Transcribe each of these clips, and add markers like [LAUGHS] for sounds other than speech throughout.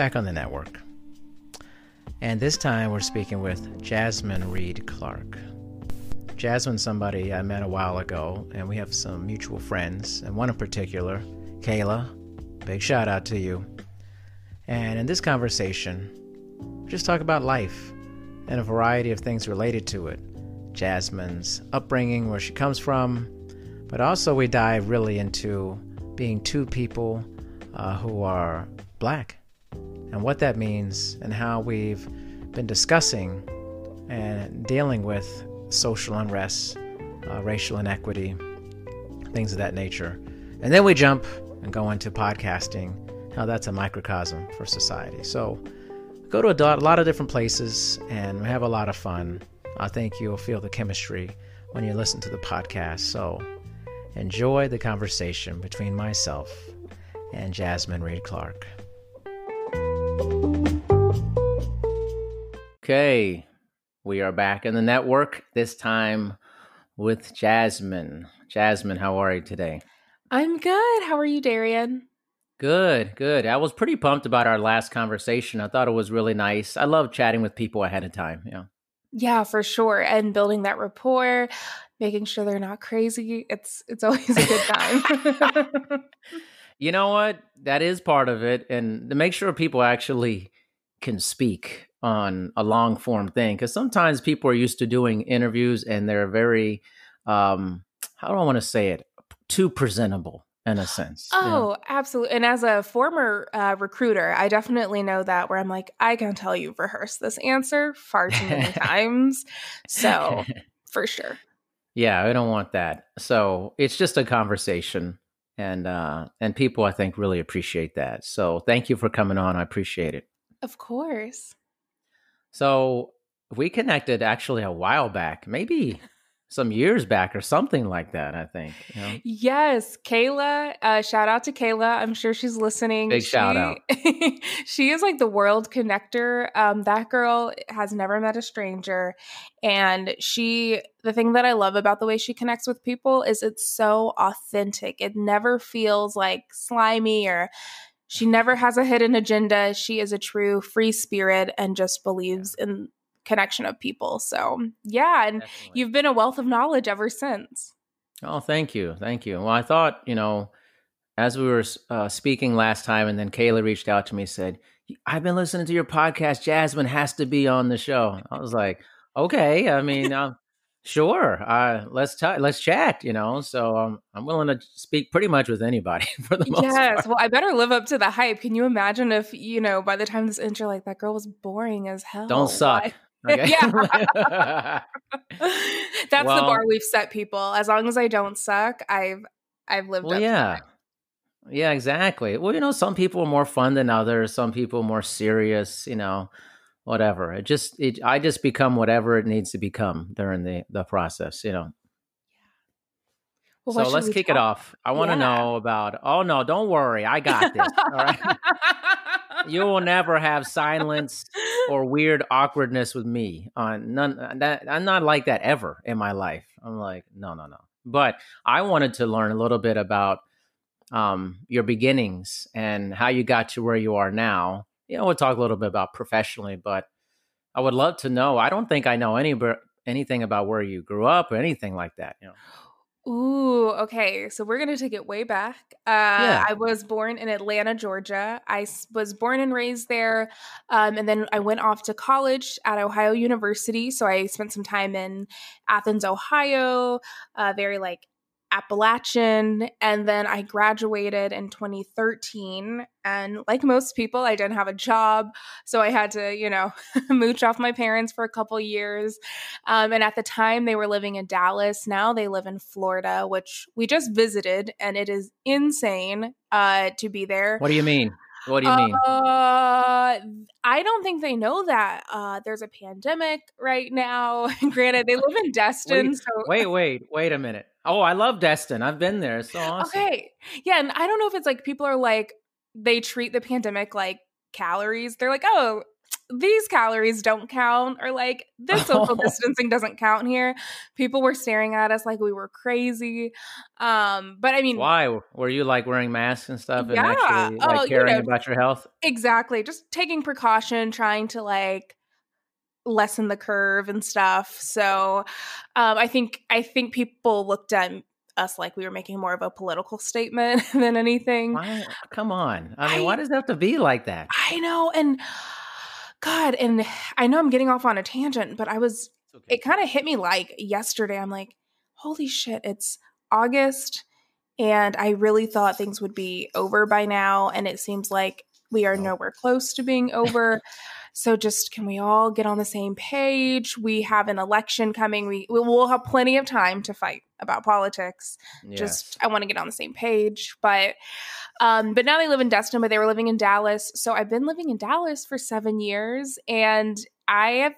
back on the network. And this time we're speaking with Jasmine Reed Clark. Jasmine's somebody I met a while ago, and we have some mutual friends, and one in particular, Kayla. Big shout out to you. And in this conversation, we just talk about life and a variety of things related to it. Jasmine's upbringing, where she comes from, but also we dive really into being two people uh, who are black and what that means and how we've been discussing and dealing with social unrest, uh, racial inequity, things of that nature. And then we jump and go into podcasting, how that's a microcosm for society. So go to a lot of different places and we have a lot of fun. I think you'll feel the chemistry when you listen to the podcast. So enjoy the conversation between myself and Jasmine Reed Clark. Okay, we are back in the network, this time with Jasmine. Jasmine, how are you today? I'm good. How are you, Darian? Good, good. I was pretty pumped about our last conversation. I thought it was really nice. I love chatting with people ahead of time. Yeah. Yeah, for sure. And building that rapport, making sure they're not crazy. It's it's always a good time. [LAUGHS] [LAUGHS] [LAUGHS] you know what? That is part of it. And to make sure people actually can speak on a long form thing because sometimes people are used to doing interviews and they're very um how do i want to say it too presentable in a sense oh yeah. absolutely and as a former uh, recruiter i definitely know that where i'm like i can tell you've rehearsed this answer far too many [LAUGHS] times so [LAUGHS] for sure yeah i don't want that so it's just a conversation and uh and people i think really appreciate that. So thank you for coming on. I appreciate it. Of course. So we connected actually a while back, maybe some years back or something like that. I think. You know? Yes, Kayla. Uh, shout out to Kayla. I'm sure she's listening. Big she, shout out. [LAUGHS] she is like the world connector. Um, that girl has never met a stranger, and she. The thing that I love about the way she connects with people is it's so authentic. It never feels like slimy or she never has a hidden agenda. She is a true free spirit and just believes in connection of people. So, yeah, and Definitely. you've been a wealth of knowledge ever since. Oh, thank you. Thank you. Well, I thought, you know, as we were uh, speaking last time, and then Kayla reached out to me said, I've been listening to your podcast. Jasmine has to be on the show. I was like, okay. I mean, uh, [LAUGHS] Sure. Uh, let's t- let's chat. You know, so um, I'm willing to speak pretty much with anybody [LAUGHS] for the most yes. Part. Well, I better live up to the hype. Can you imagine if you know by the time this intro, like that girl was boring as hell. Don't suck. Okay. yeah. [LAUGHS] [LAUGHS] That's well, the bar we've set people. As long as I don't suck, I've I've lived well, yeah. Yeah, exactly. Well, you know, some people are more fun than others. Some people more serious. You know, whatever. It just it, I just become whatever it needs to become during the the process, you know. Well, so let's kick talk? it off. I want to yeah. know about. Oh no, don't worry, I got this. all right. [LAUGHS] you will never have silence or [LAUGHS] weird awkwardness with me. On none that I'm not like that ever in my life. I'm like no, no, no. But I wanted to learn a little bit about um, your beginnings and how you got to where you are now you know, we'll talk a little bit about professionally, but I would love to know. I don't think I know any anything about where you grew up or anything like that. You know. Ooh, okay. So we're gonna take it way back. Uh, yeah. I was born in Atlanta, Georgia. I was born and raised there, um, and then I went off to college at Ohio University. So I spent some time in Athens, Ohio. Uh, very like Appalachian. And then I graduated in 2013. And like most people, I didn't have a job. So I had to, you know, [LAUGHS] mooch off my parents for a couple years. Um, and at the time, they were living in Dallas. Now they live in Florida, which we just visited. And it is insane uh, to be there. What do you mean? What do you mean? Uh, I don't think they know that uh, there's a pandemic right now. [LAUGHS] Granted, they live in Destin. Wait, so wait, wait, wait a minute. Oh, I love Destin. I've been there. It's so awesome. Okay, yeah, and I don't know if it's like people are like they treat the pandemic like calories. They're like, oh, these calories don't count or like [LAUGHS] this social distancing doesn't count here people were staring at us like we were crazy um but i mean why were you like wearing masks and stuff and yeah. actually like oh, caring you know, about your health exactly just taking precaution trying to like lessen the curve and stuff so um i think i think people looked at us like we were making more of a political statement [LAUGHS] than anything. Why, come on. I mean, I, why does it have to be like that? I know. And God, and I know I'm getting off on a tangent, but I was, okay. it kind of hit me like yesterday. I'm like, holy shit, it's August. And I really thought things would be over by now. And it seems like we are nowhere close to being [LAUGHS] over. So just can we all get on the same page? We have an election coming. We we'll have plenty of time to fight about politics. Yes. Just I want to get on the same page. But um, but now they live in Destin, but they were living in Dallas. So I've been living in Dallas for seven years and I have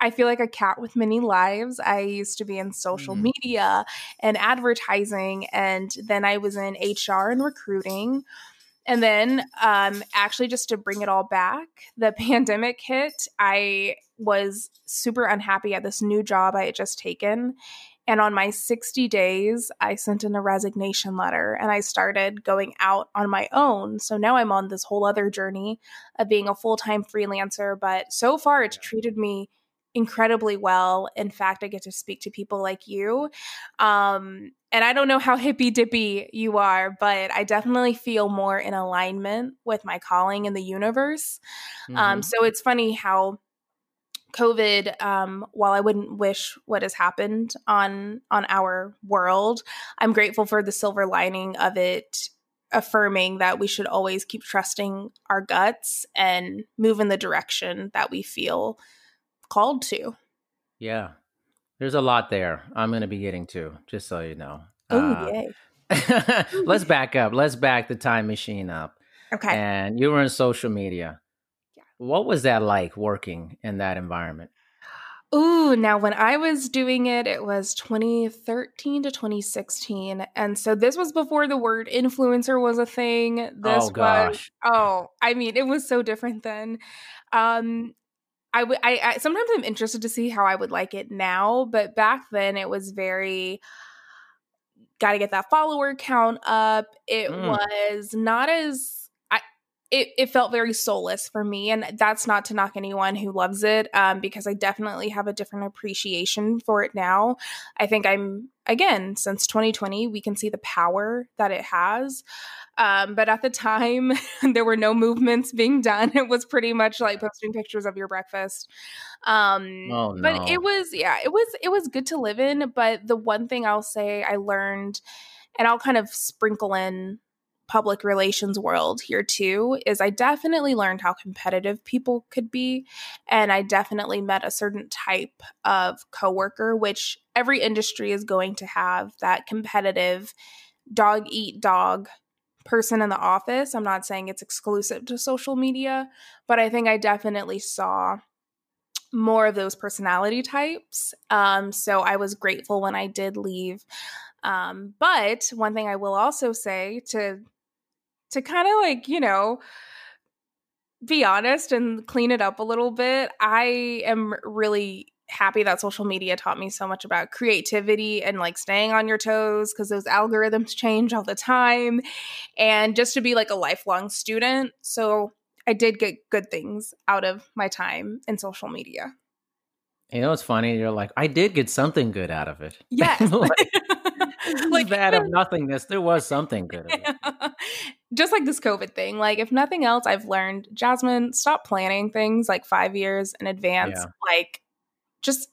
I feel like a cat with many lives. I used to be in social mm. media and advertising, and then I was in HR and recruiting. And then, um, actually, just to bring it all back, the [LAUGHS] pandemic hit. I was super unhappy at this new job I had just taken. And on my 60 days, I sent in a resignation letter and I started going out on my own. So now I'm on this whole other journey of being a full time freelancer. But so far, it's treated me incredibly well. In fact, I get to speak to people like you. Um, and I don't know how [LAUGHS] hippy dippy you are, but I definitely feel more in alignment with my calling in the universe. Um, mm-hmm. Um, so it's funny how COVID, um, while I wouldn't wish what has happened on on our world, I'm grateful for the silver lining of it affirming that we should always keep trusting our guts and move in the direction that we feel called to. Yeah. There's a lot there I'm going to be getting to, just so you know. Oh, uh, yay. [LAUGHS] let's [LAUGHS] back up. Let's back the time machine up. Okay. And you were in social media. Yeah. What was that like working in that environment? Ooh, now when I was doing it, it was 2013 to 2016. And so this was before the word influencer was a thing. This oh, gosh. was, oh, I mean, it was so different then. Um, I would I, I sometimes I'm interested to see how I would like it now, but back then it was very got to get that follower count up. It mm. was not as it, it felt very soulless for me and that's not to knock anyone who loves it um, because I definitely have a different appreciation for it now. I think I'm again since 2020 we can see the power that it has. Um, but at the time, [LAUGHS] there were no movements being done. It was pretty much like posting pictures of your breakfast. Um, oh, no. But it was, yeah, it was, it was good to live in. But the one thing I'll say I learned, and I'll kind of sprinkle in public relations world here too is I definitely learned how competitive people could be and I definitely met a certain type of coworker which every industry is going to have that competitive dog eat dog person in the office. I'm not saying it's exclusive to social media, but I think I definitely saw more of those personality types. Um, so I was grateful when I did leave. Um, but one thing I will also say to to kind of like, you know, be honest and clean it up a little bit, I am really happy that social media taught me so much about creativity and like staying on your toes because those algorithms change all the time and just to be like a lifelong student. So I did get good things out of my time in social media. You know, it's funny. You're like, I did get something good out of it. [LAUGHS] Yes. like, [LAUGHS] like bad of nothingness. There was something good. Yeah. Just like this COVID thing. Like, if nothing else, I've learned, Jasmine, stop planning things like five years in advance. Yeah. Like, just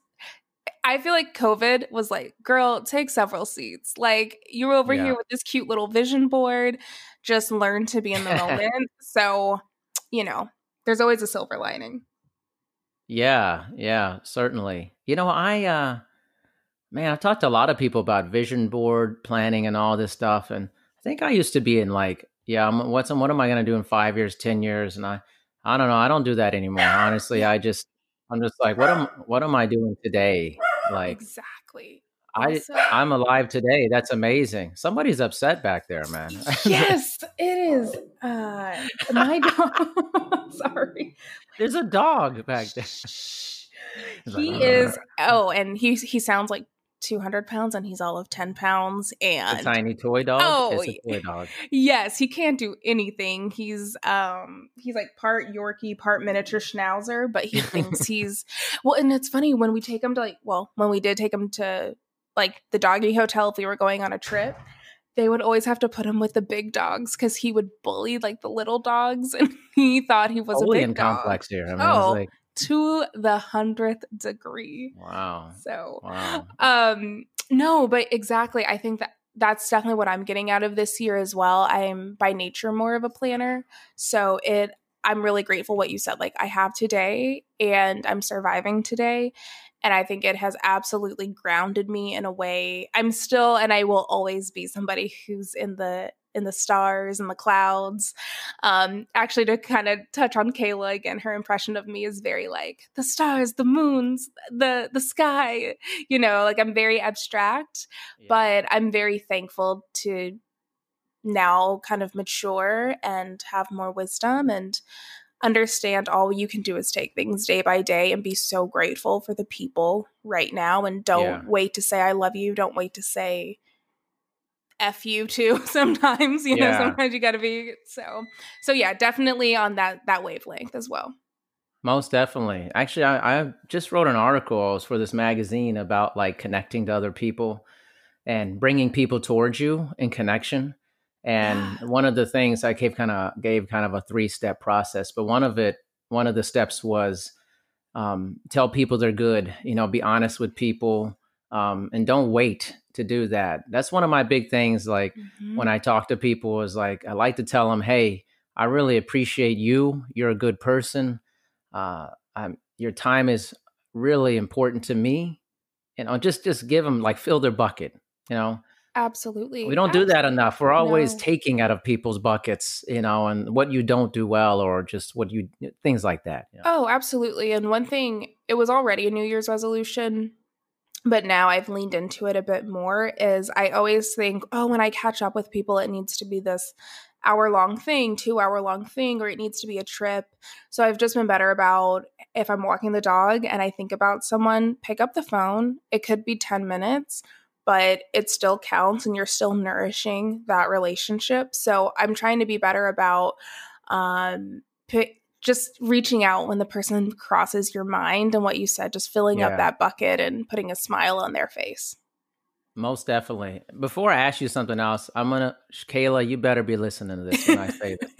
I feel like COVID was like, girl, take several seats. Like you're over yeah. here with this cute little vision board. Just learn to be in the [LAUGHS] moment. So, you know, there's always a silver lining. Yeah, yeah, certainly. You know, I uh man, I've talked to a lot of people about vision board planning and all this stuff. And I think I used to be in like, yeah, what's what am I gonna do in five years, ten years? And I I don't know, I don't do that anymore. Honestly, I just I'm just like, what am what am I doing today? Like exactly. I, I'm alive today. That's amazing. Somebody's upset back there, man. [LAUGHS] yes, it is. Uh, my [LAUGHS] dog. [LAUGHS] Sorry. There's a dog back there. he is. Oh, and he he sounds like 200 pounds and he's all of 10 pounds and a tiny toy dog oh toy dog. [LAUGHS] yes he can't do anything. He's um he's like part yorkie part miniature schnauzer but he thinks [LAUGHS] he's well and it's funny when we take him to like well when we did take him to like the doggy hotel if we were going on a trip they would always have to put him with the big dogs because he would bully like the little dogs [LAUGHS] and he thought he was Bullying a big dog. complex here. I mean, oh like to the hundredth degree. Wow. So, wow. um, no, but exactly. I think that that's definitely what I'm getting out of this year as well. I'm by nature more of a planner. So it, I'm really grateful what you said. Like, I have today and I'm surviving today. And I think it has absolutely grounded me in a way. I'm still, and I will always be somebody who's in the in the stars and the clouds. Um, actually, to kind of touch on Kayla again, her impression of me is very like the stars, the moons, the the sky. You know, like I'm very abstract, yeah. but I'm very thankful to now kind of mature and have more wisdom and understand all you can do is take things day by day and be so grateful for the people right now and don't yeah. wait to say I love you. Don't wait to say f you too [LAUGHS] sometimes you know sometimes you got to be so so yeah definitely on that that wavelength as well. Most definitely. Actually I, I just wrote an article for this magazine about like connecting to other people and bringing people towards you in connection. And [GASPS] one of the things i gave kind of gave kind of a three step process but one of it one of the steps was um, tell people they're good you know be honest with people um, and don't wait to do that. That's one of my big things. Like mm-hmm. when I talk to people, is like I like to tell them, "Hey, I really appreciate you. You're a good person. Uh, your time is really important to me." You know, just just give them like fill their bucket. You know, absolutely. We don't absolutely. do that enough. We're always no. taking out of people's buckets. You know, and what you don't do well, or just what you things like that. You know? Oh, absolutely. And one thing, it was already a New Year's resolution but now I've leaned into it a bit more is I always think, oh, when I catch up with people, it needs to be this hour long thing, two hour long thing, or it needs to be a trip. So I've just been better about if I'm walking the dog and I think about someone, pick up the phone. It could be 10 minutes, but it still counts and you're still nourishing that relationship. So I'm trying to be better about um, pick, just reaching out when the person crosses your mind and what you said, just filling yeah. up that bucket and putting a smile on their face. Most definitely. Before I ask you something else, I'm gonna Kayla, you better be listening to this when I say this.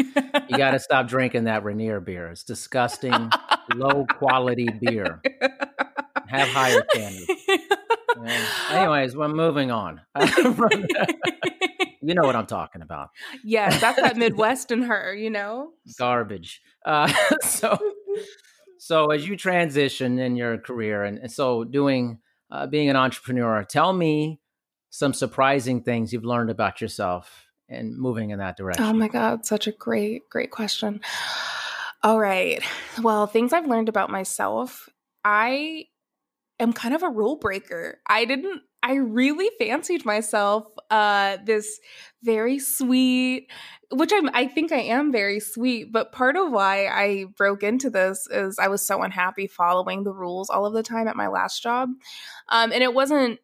you [LAUGHS] got to stop drinking that Rainier beer. It's disgusting, [LAUGHS] low quality beer. Have higher standards. [LAUGHS] Anyways, we're moving on. You know what I'm talking about. Yes, [LAUGHS] that's that Midwest in her, you know? Garbage. Uh, [LAUGHS] so, so as you transition in your career, and, and so doing, uh, being an entrepreneur, tell me some surprising things you've learned about yourself and moving in that direction. Oh my God, such a great, great question. All right. Well, things I've learned about myself. I am kind of a rule breaker. I didn't I really fancied myself uh, this very sweet, which I'm, I think I am very sweet. But part of why I broke into this is I was so unhappy following the rules all of the time at my last job, um, and it wasn't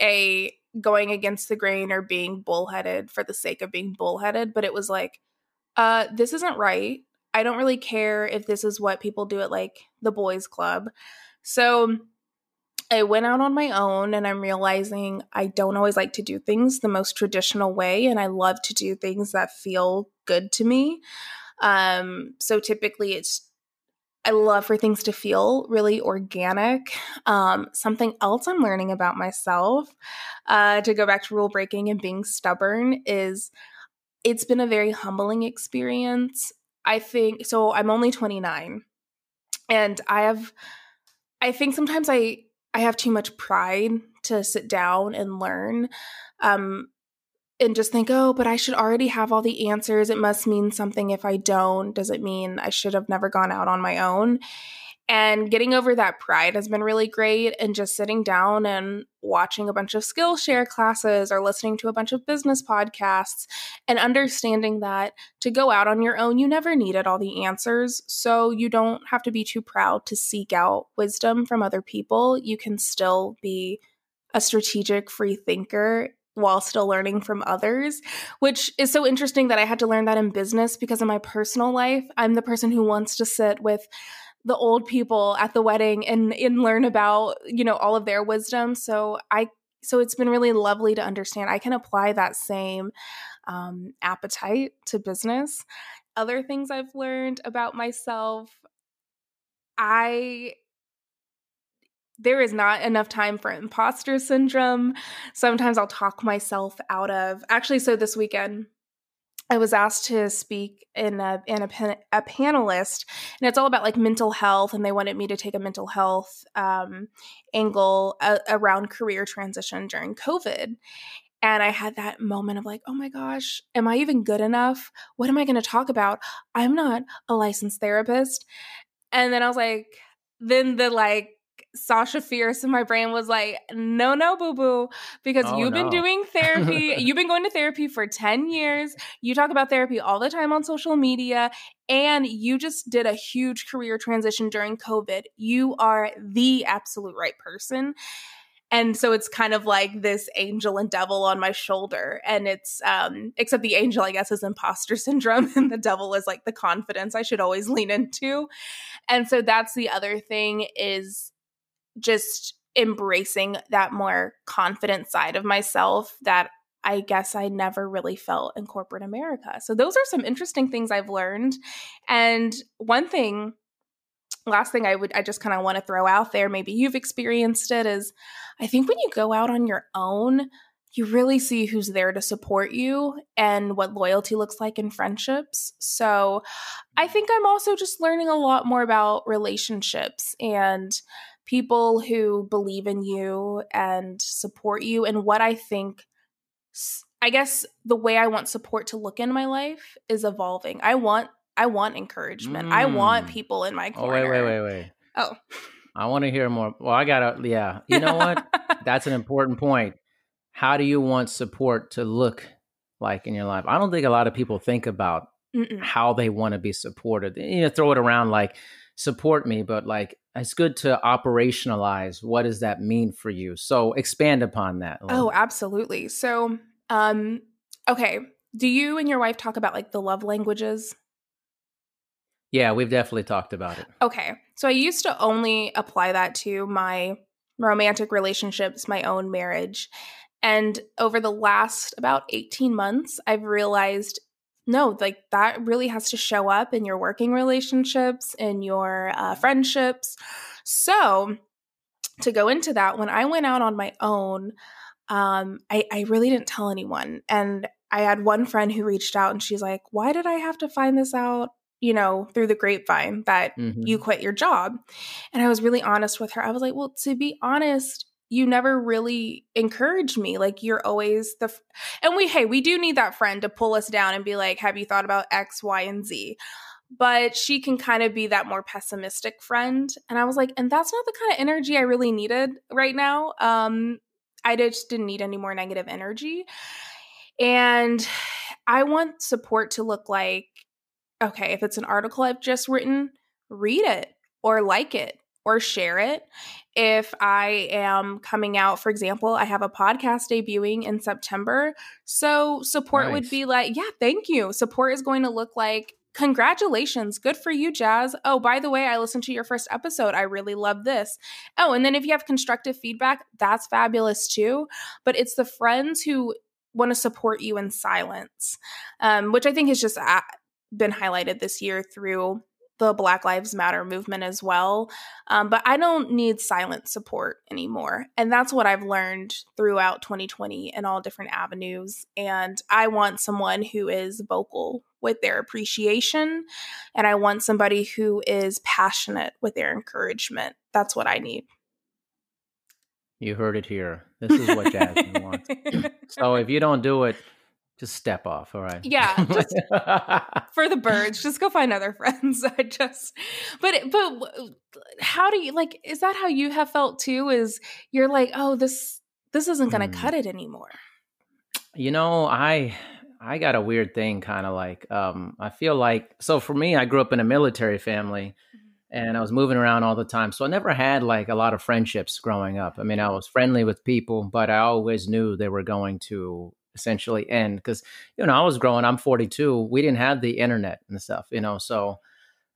a going against the grain or being bullheaded for the sake of being bullheaded, but it was like, uh, this isn't right. I don't really care if this is what people do at like the boys' club. So I went out on my own and I'm realizing I don't always like to do things the most traditional way and I love to do things that feel good to me. Um, so typically it's I love for things to feel really organic. Um, something else I'm learning about myself, uh, to go back to rule breaking and being stubborn, is it's been a very humbling experience. I think so. I'm only 29, and I have, I think sometimes I I have too much pride to sit down and learn. Um, and just think, oh, but I should already have all the answers. It must mean something if I don't. Does it mean I should have never gone out on my own? And getting over that pride has been really great. And just sitting down and watching a bunch of Skillshare classes or listening to a bunch of business podcasts and understanding that to go out on your own, you never needed all the answers. So you don't have to be too proud to seek out wisdom from other people. You can still be a strategic free thinker while still learning from others, which is so interesting that I had to learn that in business because in my personal life, I'm the person who wants to sit with the old people at the wedding and and learn about, you know, all of their wisdom. So I so it's been really lovely to understand I can apply that same um, appetite to business. Other things I've learned about myself, I there is not enough time for imposter syndrome. Sometimes I'll talk myself out of. Actually, so this weekend I was asked to speak in a in a, pan, a panelist, and it's all about like mental health, and they wanted me to take a mental health um, angle a, around career transition during COVID. And I had that moment of like, oh my gosh, am I even good enough? What am I going to talk about? I'm not a licensed therapist. And then I was like, then the like Sasha Fierce in my brain was like, no, no, boo boo, because oh, you've no. been doing therapy. [LAUGHS] you've been going to therapy for 10 years. You talk about therapy all the time on social media, and you just did a huge career transition during COVID. You are the absolute right person. And so it's kind of like this angel and devil on my shoulder. And it's, um, except the angel, I guess, is imposter [LAUGHS] syndrome, and the devil is like the confidence I should always lean into. And so that's the other thing is just embracing that more confident side of myself that I guess I never really felt in corporate America. So those are some interesting things I've learned. And one thing last thing I would I just kind of want to throw out there, maybe you've experienced it is I think when you go out on your own, you really see who's there to support you and what loyalty looks like in friendships. So, I think I'm also just learning a lot more about relationships and people who believe in you and support you and what I think I guess the way I want support to look in my life is evolving. I want I want encouragement. Mm. I want mm. people in my corner. Oh, wait, wait, wait, wait. Oh. I want to hear more. Well, I got to yeah. You know what? [LAUGHS] That's an important point. How do you want support to look like in your life? I don't think a lot of people think about Mm-mm. how they want to be supported. You know, throw it around like support me, but like it's good to operationalize what does that mean for you. So expand upon that. Oh, absolutely. So, um, okay, do you and your wife talk about like the love languages? Yeah, we've definitely talked about it. Okay. So I used to only apply that to my romantic relationships, my own marriage. And over the last about 18 months, I've realized no, like that really has to show up in your working relationships, in your uh, friendships. So, to go into that, when I went out on my own, um, I, I really didn't tell anyone. And I had one friend who reached out and she's like, Why did I have to find this out? You know, through the grapevine that mm-hmm. you quit your job. And I was really honest with her. I was like, Well, to be honest, you never really encourage me like you're always the f- and we hey we do need that friend to pull us down and be like have you thought about x y and z? But she can kind of be that more pessimistic friend and i was like and that's not the kind of energy i really needed right now. Um i just didn't need any more negative energy. And i want support to look like okay if it's an article i've just written read it or like it or share it. If I am coming out, for example, I have a podcast debuting in September. So support nice. would be like, yeah, thank you. Support is going to look like, congratulations, good for you, Jazz. Oh, by the way, I listened to your first episode. I really love this. Oh, and then if you have constructive feedback, that's fabulous too. But it's the friends who want to support you in silence, um, which I think has just uh, been highlighted this year through the Black Lives Matter movement as well. Um, but I don't need silent support anymore. And that's what I've learned throughout 2020 in all different avenues. And I want someone who is vocal with their appreciation. And I want somebody who is passionate with their encouragement. That's what I need. You heard it here. This is what Jasmine wants. [LAUGHS] so if you don't do it, just step off all right yeah [LAUGHS] just for the birds just go find other [LAUGHS] friends i just but but how do you like is that how you have felt too is you're like oh this this isn't going to mm. cut it anymore you know i i got a weird thing kind of like um i feel like so for me i grew up in a military family mm-hmm. and i was moving around all the time so i never had like a lot of friendships growing up i mean i was friendly with people but i always knew they were going to essentially end because you know i was growing i'm 42 we didn't have the internet and stuff you know so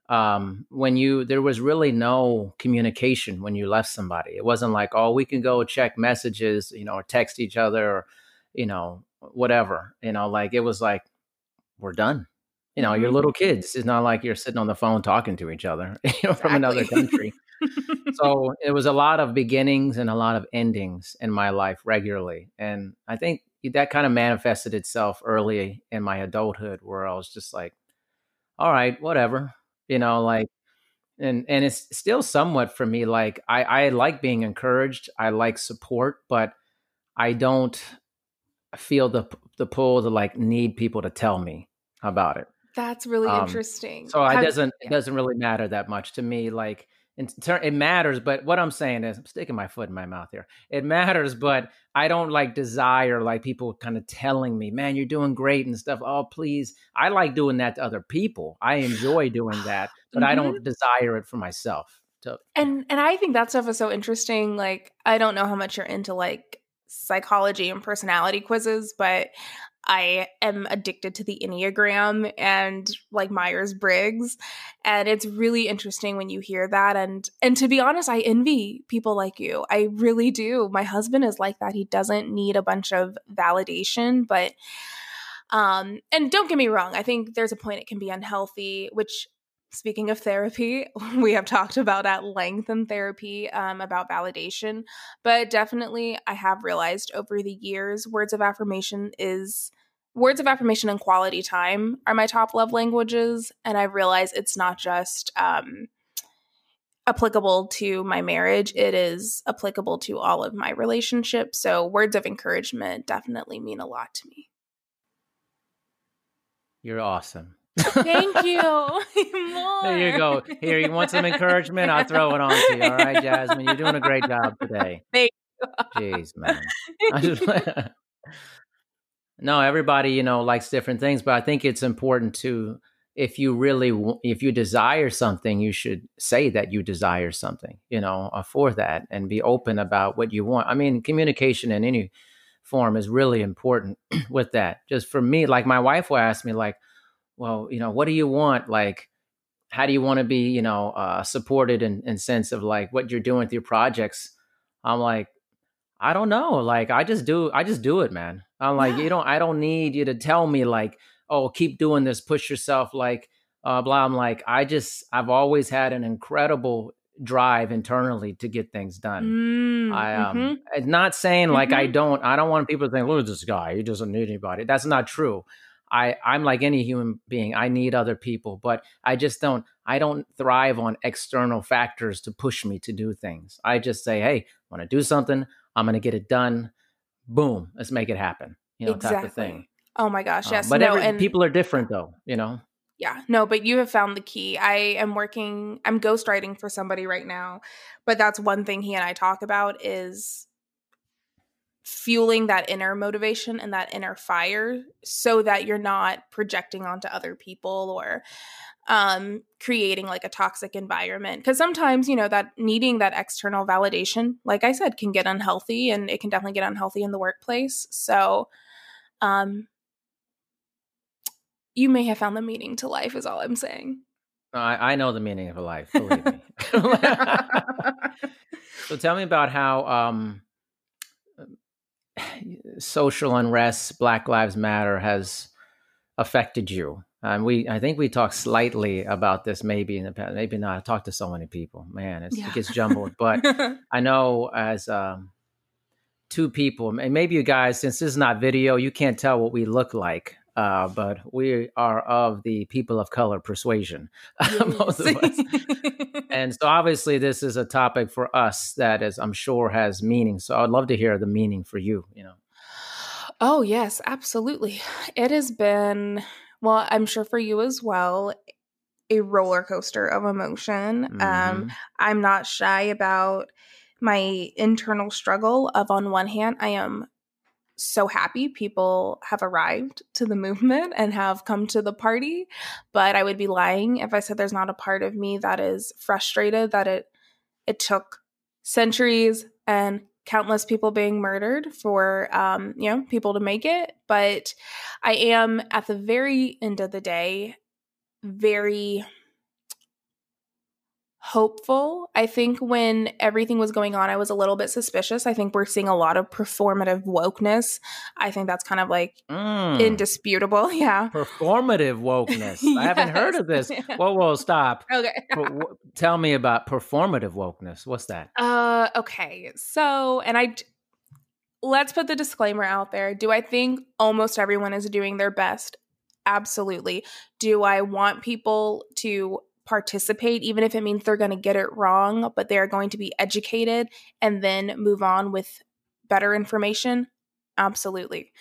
um, when you there was really no communication when you left somebody it wasn't like oh we can go check messages you know or text each other or you know whatever you know like it was like we're done you know you're mm-hmm. little kids it's not like you're sitting on the phone talking to each other [LAUGHS] you know exactly. from another country so [LAUGHS] it was a lot of beginnings and a lot of endings in my life regularly and i think that kind of manifested itself early in my adulthood where I was just like, all right, whatever, you know, like, and, and it's still somewhat for me. Like I, I like being encouraged. I like support, but I don't feel the, the pull to like need people to tell me about it. That's really um, interesting. So it doesn't, yeah. it doesn't really matter that much to me. Like it matters but what i'm saying is i'm sticking my foot in my mouth here. It matters but i don't like desire like people kind of telling me man you're doing great and stuff. Oh please. I like doing that to other people. I enjoy doing that [SIGHS] but mm-hmm. i don't desire it for myself. And and i think that stuff is so interesting like i don't know how much you're into like psychology and personality quizzes but I am addicted to the Enneagram and like Myers Briggs. And it's really interesting when you hear that. And and to be honest, I envy people like you. I really do. My husband is like that. He doesn't need a bunch of validation, but um, and don't get me wrong, I think there's a point it can be unhealthy, which Speaking of therapy, [LAUGHS] we have talked about at length in therapy um, about validation, but definitely I have realized over the years, words of affirmation is words of affirmation and quality time are my top love languages. And I realize it's not just um, applicable to my marriage, it is applicable to all of my relationships. So words of encouragement definitely mean a lot to me. You're awesome. Thank you. [LAUGHS] there you go. Here, you want some encouragement? I'll throw it on to you. All right, Jasmine. You're doing a great job today. [LAUGHS] Thank you. Jeez, man. [LAUGHS] no, everybody, you know, likes different things, but I think it's important to if you really if you desire something you should say that you desire something you know uh, for that and be open about what you want i mean communication in any form is really important [CLEARS THROAT] with that just for me like my wife will ask me like well, you know, what do you want? Like, how do you want to be, you know, uh, supported in, in sense of like what you're doing with your projects? I'm like, I don't know. Like, I just do, I just do it, man. I'm like, yeah. you don't, I don't need you to tell me like, oh, keep doing this, push yourself, like, uh, blah. I'm like, I just, I've always had an incredible drive internally to get things done. Mm, I um mm-hmm. not saying like mm-hmm. I don't I don't want people to think, look at this guy, he doesn't need anybody. That's not true. I I'm like any human being. I need other people, but I just don't I don't thrive on external factors to push me to do things. I just say, "Hey, want to do something. I'm going to get it done. Boom, let's make it happen." You know, exactly. type of thing. Oh my gosh, um, yes. Um, but no, every, and people are different though, you know. Yeah, no, but you have found the key. I am working I'm ghostwriting for somebody right now, but that's one thing he and I talk about is fueling that inner motivation and that inner fire so that you're not projecting onto other people or um, creating like a toxic environment. Because sometimes, you know, that needing that external validation, like I said, can get unhealthy and it can definitely get unhealthy in the workplace. So, um, you may have found the meaning to life, is all I'm saying. I, I know the meaning of a life, believe me. [LAUGHS] [LAUGHS] so tell me about how um, [SIGHS] social unrest, Black Lives Matter has affected you? And we, I think we talked slightly about this maybe in the past, maybe not. I talked to so many people, man, yeah. it gets jumbled. [LAUGHS] But I know as um, two people, and maybe you guys, since this is not video, you can't tell what we look like. Uh, but we are of the people of color persuasion, [LAUGHS] most [LAUGHS] of us. and so, obviously, this is a topic for us that is, I'm sure, has meaning. So, I'd love to hear the meaning for you. You know. Oh, yes, absolutely. It has been, well, I'm sure for you as well, a roller coaster of emotion. Um, mm-hmm. Um, I'm not shy about my internal struggle of on one hand, I am so happy people have arrived to the [LAUGHS] movement and have come to the party. But I would be lying if I said there's not a part of me that is frustrated that it it took centuries and countless people being murdered for um, you know people to make it. But I am at the very end of the day very hopeful. I think when everything was going on, I was a little bit suspicious. I think we're seeing a lot of performative wokeness. I think that's kind of like mm. indisputable. [LAUGHS] Yeah. Performative wokeness. yes. I haven't [LAUGHS] heard of this. [LAUGHS] Whoa, whoa, stop. Okay. tell me about performative wokeness. What's that? Uh, okay. So, and I, let's put the disclaimer out there. Do I think almost everyone is doing their best? Absolutely. Do I want people to participate, even if it means they're going to get it wrong, but they're going to be educated and then move on with better information? Absolutely.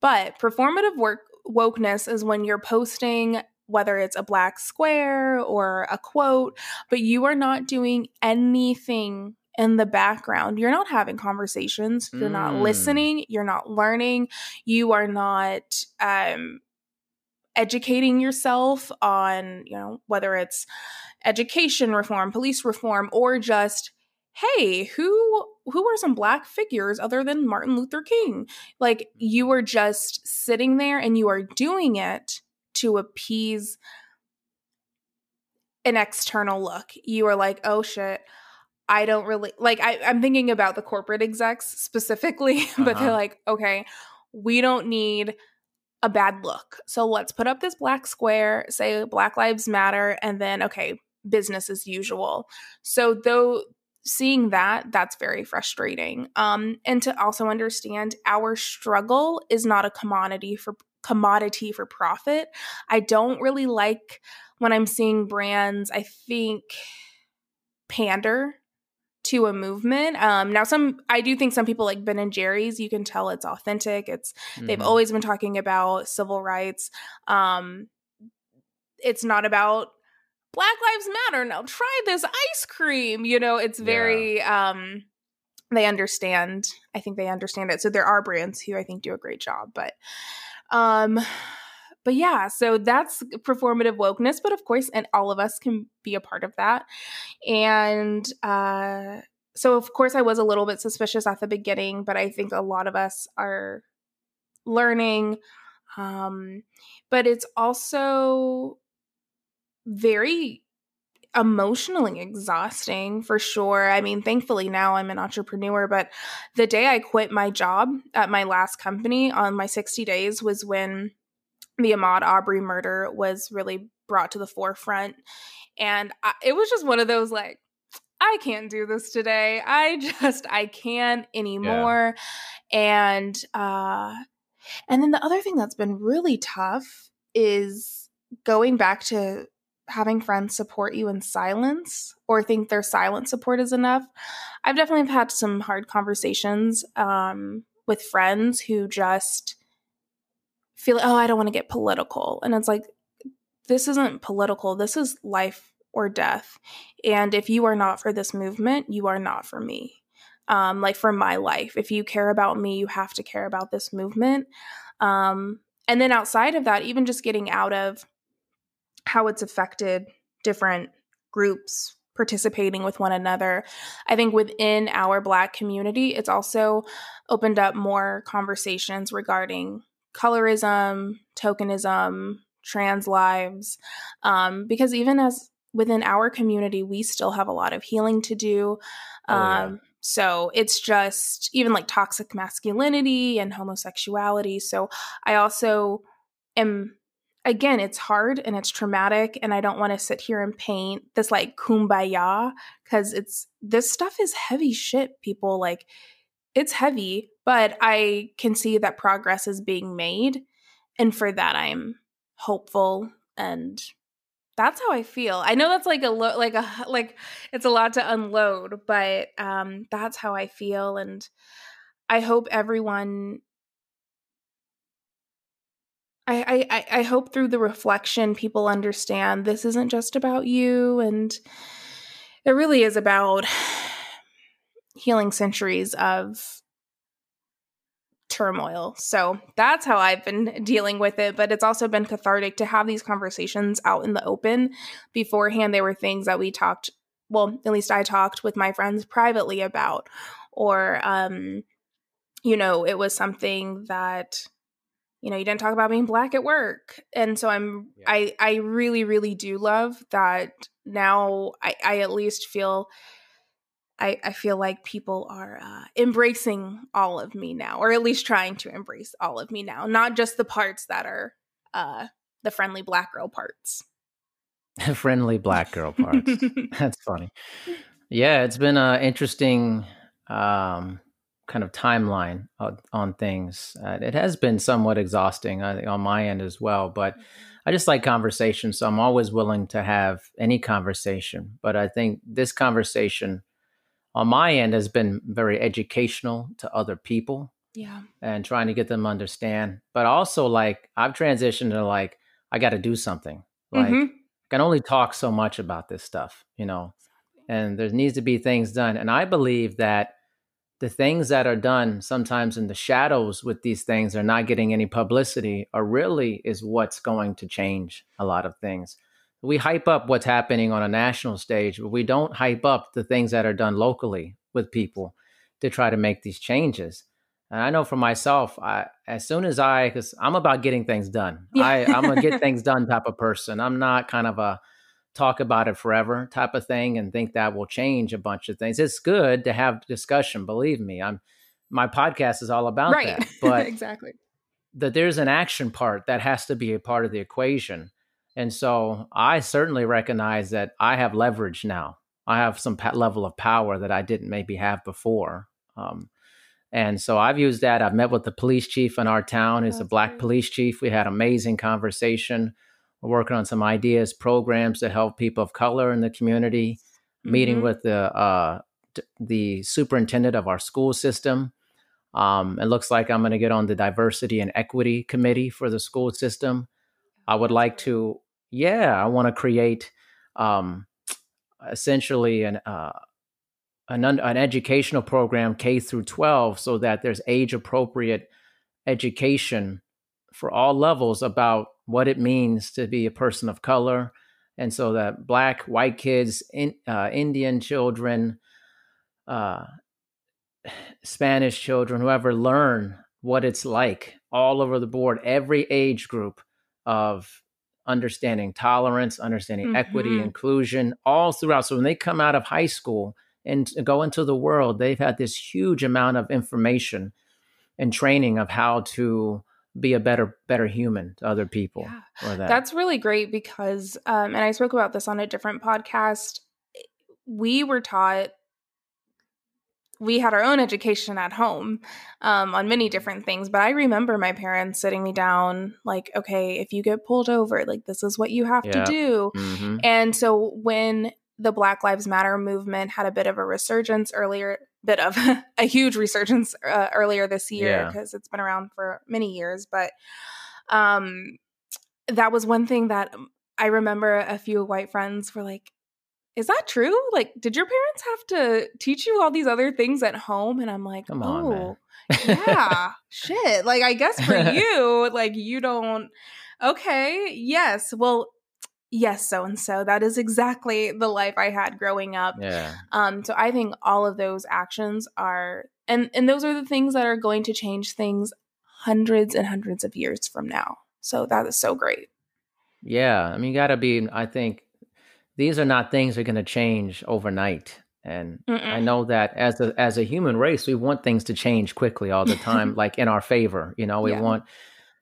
But performative work wokeness is when you're posting whether it's a black square or a quote, but you are not doing anything in the background. You're not having conversations. You're mm. not listening. You're not learning. You are not um, educating yourself on, you know, whether it's education reform, police reform, or just hey who who are some black figures other than martin luther king like you are just sitting there and you are doing it to appease an external look you are like oh shit i don't really like I, i'm thinking about the corporate execs specifically uh-huh. [LAUGHS] but they're uh-huh. like okay we don't need a bad look. So let's put up this black square, say Black Lives Matter, and then, okay, business as usual. So, though seeing that that's very frustrating um and to also understand our struggle is not a commodity for commodity for profit i don't really like when i'm seeing brands i think pander to a movement. Um, now, some I do think some people like Ben and Jerry's, you can tell it's authentic. It's mm-hmm. they've always been talking about civil rights. Um, it's not about Black Lives Matter. Now try this ice cream. You know, it's very. Yeah. Um, they understand. I think they understand it. So there are brands who I think do a great job, but. Um, but yeah, so that's performative wokeness. But of course, and all of us can be a part of that. And uh, so, of course, I was a little bit suspicious at the beginning, but I think a lot of us are learning. Um, but it's also very emotionally exhausting for sure. I mean, thankfully now I'm an entrepreneur, but the day I quit my job at my last company on my 60 days was when the Ahmaud Arbery murder was really brought to the forefront. And I, it was just one of those like, I can't do this today. I [LAUGHS] just I can't anymore. Yeah. And uh and then the other thing that's been really tough is going back to having friends support you in silence or think their silent support is enough. I've definitely had some hard conversations um with friends who just feel like, oh i don't want to get political. And it's like this isn't political. This is life or death. And if you are not for this movement you are not for me. Um, like for my life. If you care about me you have to care about this movement. Um, and then outside of that even just getting out of how it's affected different groups participating with one another. I think within our Black community, it's also opened up more conversations regarding colorism, tokenism, trans lives, um, because even as within our community, we still have a lot of healing to do. Um, oh, yeah. Um, so it's just even like toxic masculinity and homosexuality. So I also am again, it's hard and it's traumatic, and I don't want to sit here and paint this like kumbaya because it's this stuff is heavy shit, people. Like it's heavy, but I can see that progress is being made. And for that, I'm hopeful and that's how I feel. I know that's like a lo- like a like it's a lot to unload, but um that's how I feel and I hope everyone I, I, I hope through the reflection people understand this isn't just about you and it really is about healing centuries of turmoil. So that's how I've been dealing with it. But it's also been cathartic to have these conversations out in the open. Beforehand, there were things that we talked, well, at least I talked with my friends privately about, or, um, you know, it was something that you know you didn't talk about being black at work and so i'm yeah. i i really really do love that now i i at least feel I, I feel like people are uh, embracing all of me now, or at least trying to embrace all of me now, not just the parts that are uh, the friendly black girl parts. [LAUGHS] friendly black girl parts. [LAUGHS] [LAUGHS] That's funny. Yeah, it's been an interesting um, kind of timeline on, on things. Uh, it has been somewhat exhausting on my end as well, but mm-hmm. I just like conversation, so I'm always willing to have any conversation. But I think this conversation on my end has been very educational to other people. Yeah. And trying to get them understand. But also like I've transitioned to like I got to do something. Like mm-hmm. I can only talk so much about this stuff, you know. And there needs to be things done. And I believe that the things that are done sometimes in the shadows with these things are not getting any publicity are really is what's going to change a lot of things we hype up what's happening on a national stage, but we don't hype up the things that are done locally with people to try to make these changes. And I know for myself, I, as soon as I, because I'm about getting things done, yeah. I, I'm a get [LAUGHS] things done type of person. I'm not kind of a talk about it forever type of thing and think that will change a bunch of things. It's good to have discussion. Believe me, I'm my podcast is all about right. that. [LAUGHS] But exactly that there's an action part that has to be a part of the equation. And so I certainly recognize that I have leverage now. I have some level of power that I didn't maybe have before. Um, and so I've used that. I've met with the police chief in our town. He's a black great. police chief. We had amazing conversation. We're working on some ideas, programs to help people of color in the community. Mm-hmm. Meeting with the uh, the superintendent of our school system. Um, it looks like I'm going to get on the diversity and equity committee for the school system. I would like to, yeah, I want to create um, essentially an, uh, an, an educational program K through 12 so that there's age appropriate education for all levels about what it means to be a person of color. And so that black, white kids, in, uh, Indian children, uh, Spanish children, whoever learn what it's like all over the board, every age group of understanding tolerance, understanding mm-hmm. equity, inclusion, all throughout. So when they come out of high school and go into the world, they've had this huge amount of information and training of how to be a better better human to other people yeah. that. that's really great because um, and i spoke about this on a different podcast we were taught we had our own education at home um, on many different things but i remember my parents sitting me down like okay if you get pulled over like this is what you have yeah. to do mm-hmm. and so when the black lives matter movement had a bit of a resurgence earlier bit of [LAUGHS] a huge resurgence uh, earlier this year because yeah. it's been around for many years but um that was one thing that i remember a few white friends were like is that true? Like, did your parents have to teach you all these other things at home? And I'm like, Come on, oh, yeah, [LAUGHS] shit. Like, I guess for you, like, you don't. Okay, yes. Well, yes, so and so. That is exactly the life I had growing up. Yeah. Um. So I think all of those actions are, and and those are the things that are going to change things hundreds and hundreds of years from now. So that is so great. Yeah, I mean, you got to be. I think these are not things that are going to change overnight. And Mm-mm. I know that as a as a human race, we want things to change quickly all the [LAUGHS] time, like in our favor. You know, we yeah. want,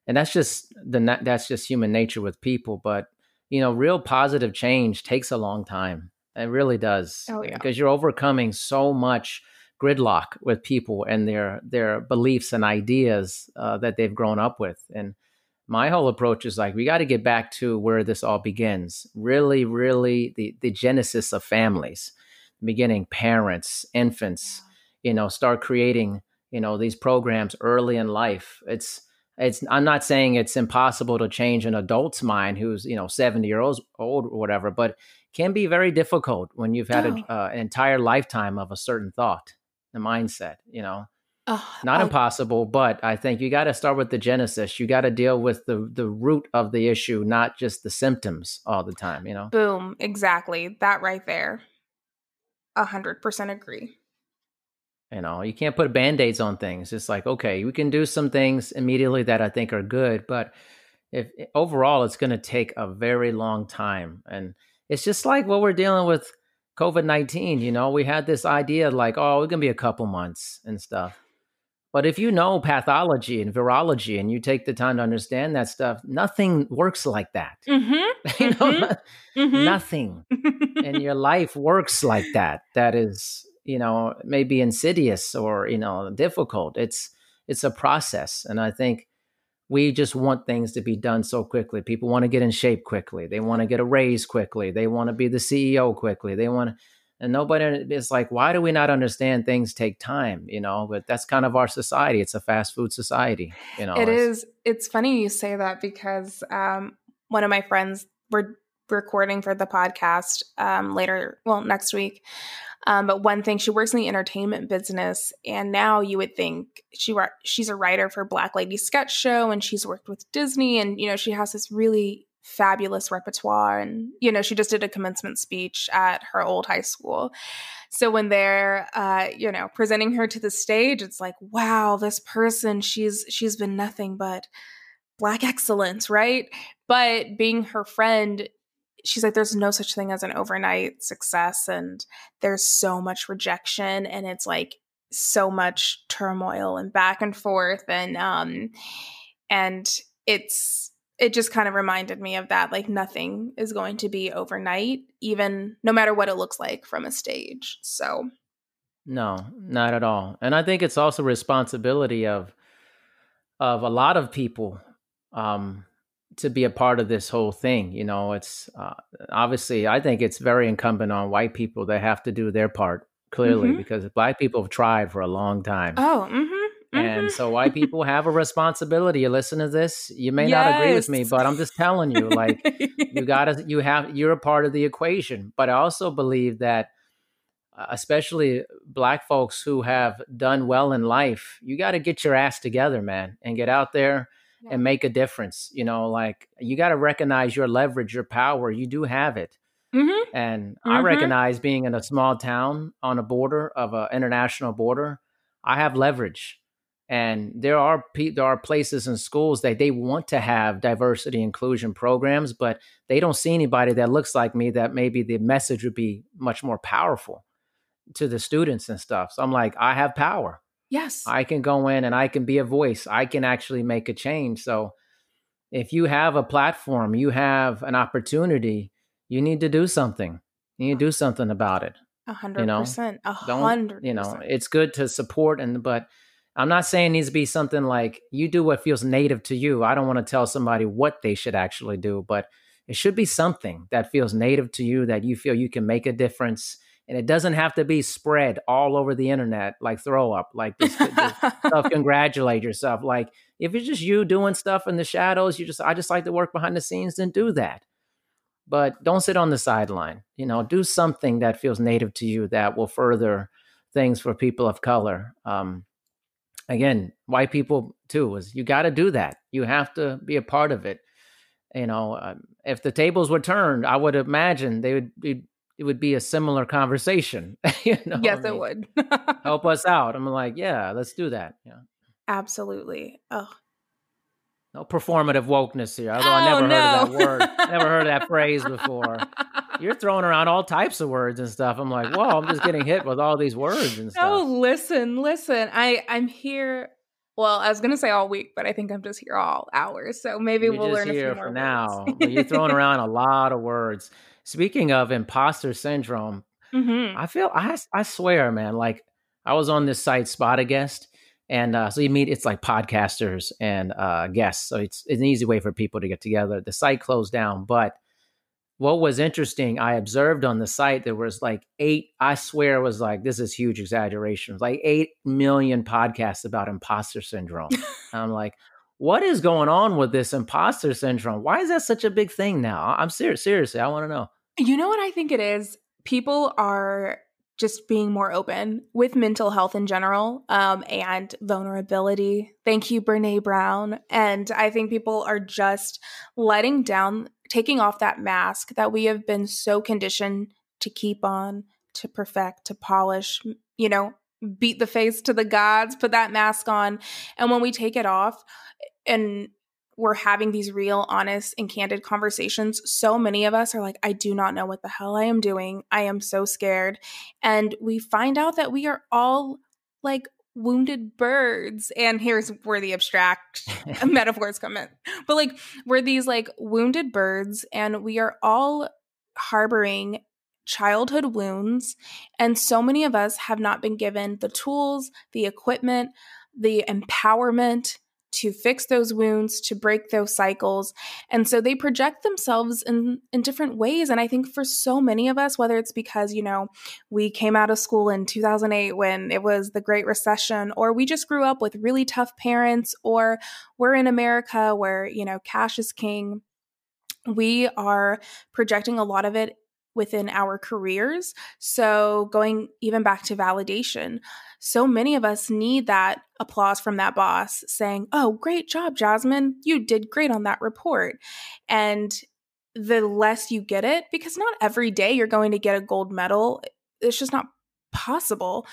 and that's just the that's just human nature with people. But you know, real positive change takes a long time. It really does. Oh, yeah. Because you're overcoming so much gridlock with people and their their beliefs and ideas uh, that they've grown up with, and my whole approach is like we got to get back to where this all begins. Really really the the genesis of families. Beginning parents infants you know start creating you know these programs early in life. It's it's i'm not saying it's impossible to change an adult's mind who's you know 70 years old or whatever but can be very difficult when you've had oh. a, uh, an entire lifetime of a certain thought the mindset you know oh, not I, impossible but i think you got to start with the genesis. You got to deal with the the root of the issue not just the symptoms all the time you know? Boom exactly that right there. A hundred percent agree. You know, you can't put band-aids on things. It's like, okay, we can do some things immediately that I think are good, but if overall it's going to take a very long time and it's just like what we're dealing with COVID-19, you know, we had this idea like, oh, it's going to be a couple months and stuff. But if you know pathology and virology and you take the time to understand that stuff, nothing works like that. Mm-hmm. [LAUGHS] you know, mm-hmm. mm-hmm. nothing [LAUGHS] in your life works like that. That is you know maybe insidious or you know difficult it's it's a process and i think we just want things to be done so quickly people want to get in shape quickly they want to get a raise quickly they want to be the ceo quickly they want to and nobody is like why do we not understand things take time? You know but that's kind of our society. It's a fast food society you know it is. It's funny you say that because um, one of my friends we're recording for the podcast um, later well next week um, but one thing, she works in the entertainment business, and now you would think she she's a writer for Black Lady Sketch Show, and she's worked with Disney, and you know she has this really fabulous repertoire, and you know she just did a commencement speech at her old high school. So when they're, uh, you know, presenting her to the stage, it's like, wow, this person, she's she's been nothing but black excellence, right? But being her friend, she's like there's no such thing as an overnight success and there's so much rejection and it's like so much turmoil and back and forth and um and it's it just kind of reminded me of that like nothing is going to be overnight even no matter what it looks like from a stage so no not at all and i think it's also responsibility of of a lot of people um to be a part of this whole thing. You know, it's uh, obviously I think it's very incumbent on white people. They have to do their part clearly mm-hmm. because black people have tried for a long time. Oh, mm-hmm. Mm-hmm. And so white people have a responsibility. You listen to this, you may yes. not agree with me, but I'm just telling you, like you gotta, you have, you're a part of the equation. But I also believe that, uh, especially black folks who have done well in life, you got to get your ass together, man, and get out there yeah. and make a difference. You know, like you got to recognize your leverage, your power. You do have it. Mm-hmm. And mm-hmm. I recognize being in a small town on a border of an international border, I have leverage. And there are there are places and schools that they want to have diversity inclusion programs, but they don't see anybody that looks like me. That maybe the message would be much more powerful to the students and stuff. So I'm like, I have power. Yes. I can go in and I can be a voice. I can actually make a change. So if you have a platform, you have an opportunity, you need to do something. You need to do something about it. A hundred percent. A hundred. You know, it's good to support and but I'm not saying it needs to be something like you do what feels native to you. I don't want to tell somebody what they should actually do, but it should be something that feels native to you that you feel you can make a difference. And it doesn't have to be spread all over the internet like throw up like this, this [LAUGHS] stuff congratulate yourself. Like if it's just you doing stuff in the shadows you just i just like to work behind the scenes then do that. But don't sit on the sideline you know do something that feels native to you that will further things for people of color. Um, again white people too was you got to do that you have to be a part of it you know um, if the tables were turned i would imagine they would be it would be a similar conversation. [LAUGHS] you know yes, I mean? it would. Help us [LAUGHS] out. I'm like, yeah, let's do that. Yeah. Absolutely. Oh. No performative wokeness here. Although oh, I never no. heard of that word. never heard of that [LAUGHS] phrase before. You're throwing around all types of words and stuff. I'm like, whoa, I'm just getting hit with all these words and [LAUGHS] stuff. Oh, listen, listen. I I'm here. Well, I was gonna say all week, but I think I'm just here all hours. So maybe You're we'll learn a few more for now. you're throwing [LAUGHS] around a lot of words. Speaking of imposter syndrome, mm-hmm. I feel I I swear, man. Like I was on this site, Spot a Guest, and uh, so you meet it's like podcasters and uh, guests. So it's, it's an easy way for people to get together. The site closed down, but what was interesting, I observed on the site there was like eight. I swear it was like this is huge exaggeration. like eight million podcasts about imposter syndrome. [LAUGHS] I'm like, what is going on with this imposter syndrome? Why is that such a big thing now? I'm serious. Seriously, I want to know. You know what I think it is? People are just being more open with mental health in general um, and vulnerability. Thank you, Brene Brown. And I think people are just letting down, taking off that mask that we have been so conditioned to keep on, to perfect, to polish, you know, beat the face to the gods, put that mask on. And when we take it off and we're having these real, honest, and candid conversations, so many of us are like, I do not know what the hell I am doing. I am so scared. And we find out that we are all like wounded birds. And here's where the abstract [LAUGHS] [LAUGHS] metaphors come in. But like, we're these like wounded birds, and we are all harboring childhood wounds. And so many of us have not been given the tools, the equipment, the empowerment to fix those wounds, to break those cycles. And so they project themselves in, in different ways. And I think for so many of us, whether it's because, you know, we came out of school in 2008 when it was the Great Recession, or we just grew up with really tough parents, or we're in America where, you know, cash is king, we are projecting a lot of it within our careers. So, going even back to validation, so many of us need that applause from that boss saying, Oh, great job, Jasmine. You did great on that report. And the less you get it, because not every day you're going to get a gold medal, it's just not possible.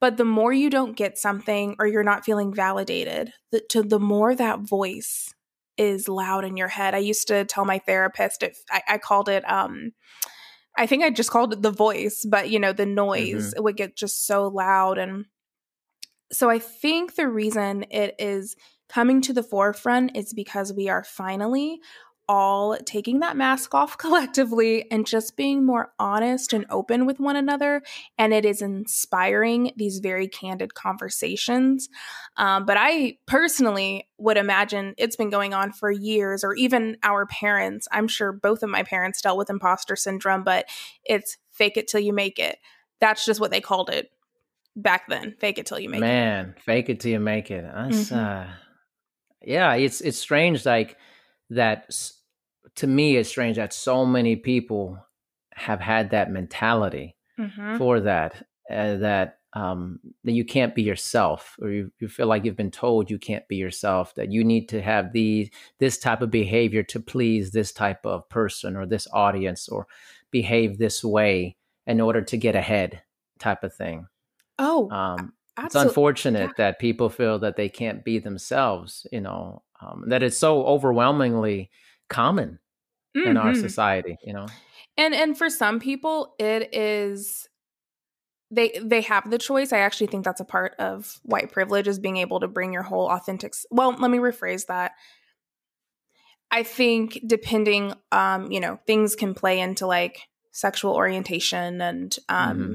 But the more you don't get something or you're not feeling validated, the, to the more that voice is loud in your head. I used to tell my therapist if I, I called it um I think I just called it the voice, but you know, the noise mm-hmm. it would get just so loud. And so I think the reason it is coming to the forefront is because we are finally all taking that mask off [LAUGHS] collectively and just being more honest and open with one another. And it is inspiring these very candid conversations. Um, but I personally would imagine it's been going on for years, or even our parents. I'm sure both of my parents dealt with imposter syndrome, but it's fake it till you make it. That's just what they called it back then. Fake it till you make Man, it. Man, fake it till you make it. That's, mm-hmm. uh, yeah, it's it's strange like that to me it's strange that so many people have had that mentality mm-hmm. for that uh, that um, that you can't be yourself or you, you feel like you've been told you can't be yourself that you need to have the this type of behavior to please this type of person or this audience or behave this way in order to get ahead type of thing oh um, it's unfortunate yeah. that people feel that they can't be themselves you know um, that it's so overwhelmingly common mm-hmm. in our mm-hmm. society you know and and for some people it is they they have the choice i actually think that's a part of white privilege is being able to bring your whole authentic well let me rephrase that i think depending um you know things can play into like sexual orientation and um mm-hmm